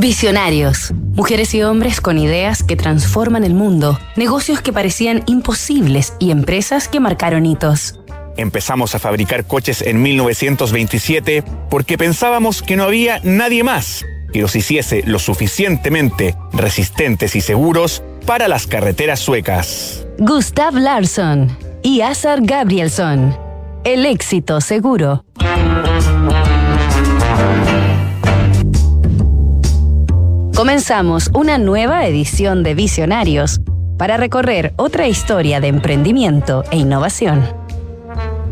Visionarios. Mujeres y hombres con ideas que transforman el mundo, negocios que parecían imposibles y empresas que marcaron hitos. Empezamos a fabricar coches en 1927 porque pensábamos que no había nadie más que los hiciese lo suficientemente resistentes y seguros para las carreteras suecas. Gustav Larsson y Azar Gabrielsson. El éxito seguro. Comenzamos una nueva edición de Visionarios para recorrer otra historia de emprendimiento e innovación.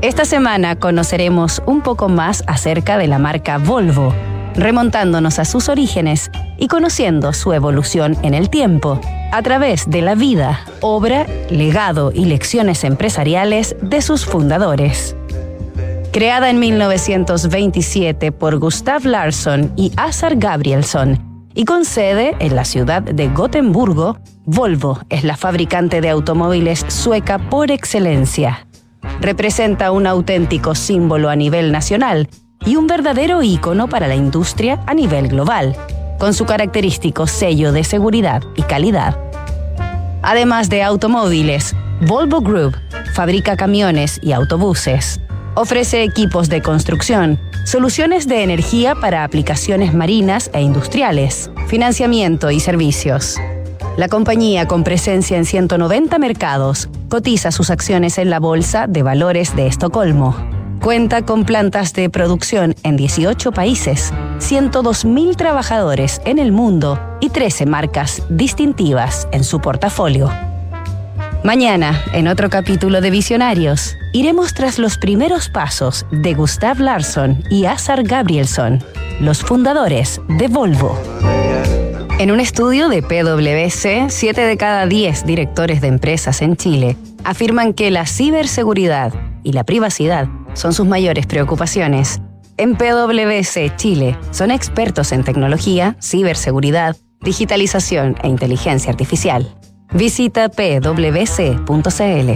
Esta semana conoceremos un poco más acerca de la marca Volvo, remontándonos a sus orígenes y conociendo su evolución en el tiempo, a través de la vida, obra, legado y lecciones empresariales de sus fundadores. Creada en 1927 por Gustav Larsson y Azar Gabrielsson, y con sede en la ciudad de Gotemburgo, Volvo es la fabricante de automóviles sueca por excelencia. Representa un auténtico símbolo a nivel nacional y un verdadero ícono para la industria a nivel global, con su característico sello de seguridad y calidad. Además de automóviles, Volvo Group fabrica camiones y autobuses. Ofrece equipos de construcción, soluciones de energía para aplicaciones marinas e industriales, financiamiento y servicios. La compañía, con presencia en 190 mercados, cotiza sus acciones en la Bolsa de Valores de Estocolmo. Cuenta con plantas de producción en 18 países, 102.000 trabajadores en el mundo y 13 marcas distintivas en su portafolio. Mañana, en otro capítulo de Visionarios, iremos tras los primeros pasos de Gustav Larsson y Azar Gabrielsson, los fundadores de Volvo. En un estudio de PwC, 7 de cada 10 directores de empresas en Chile afirman que la ciberseguridad y la privacidad son sus mayores preocupaciones. En PwC Chile son expertos en tecnología, ciberseguridad, digitalización e inteligencia artificial. Visita pwc.cl.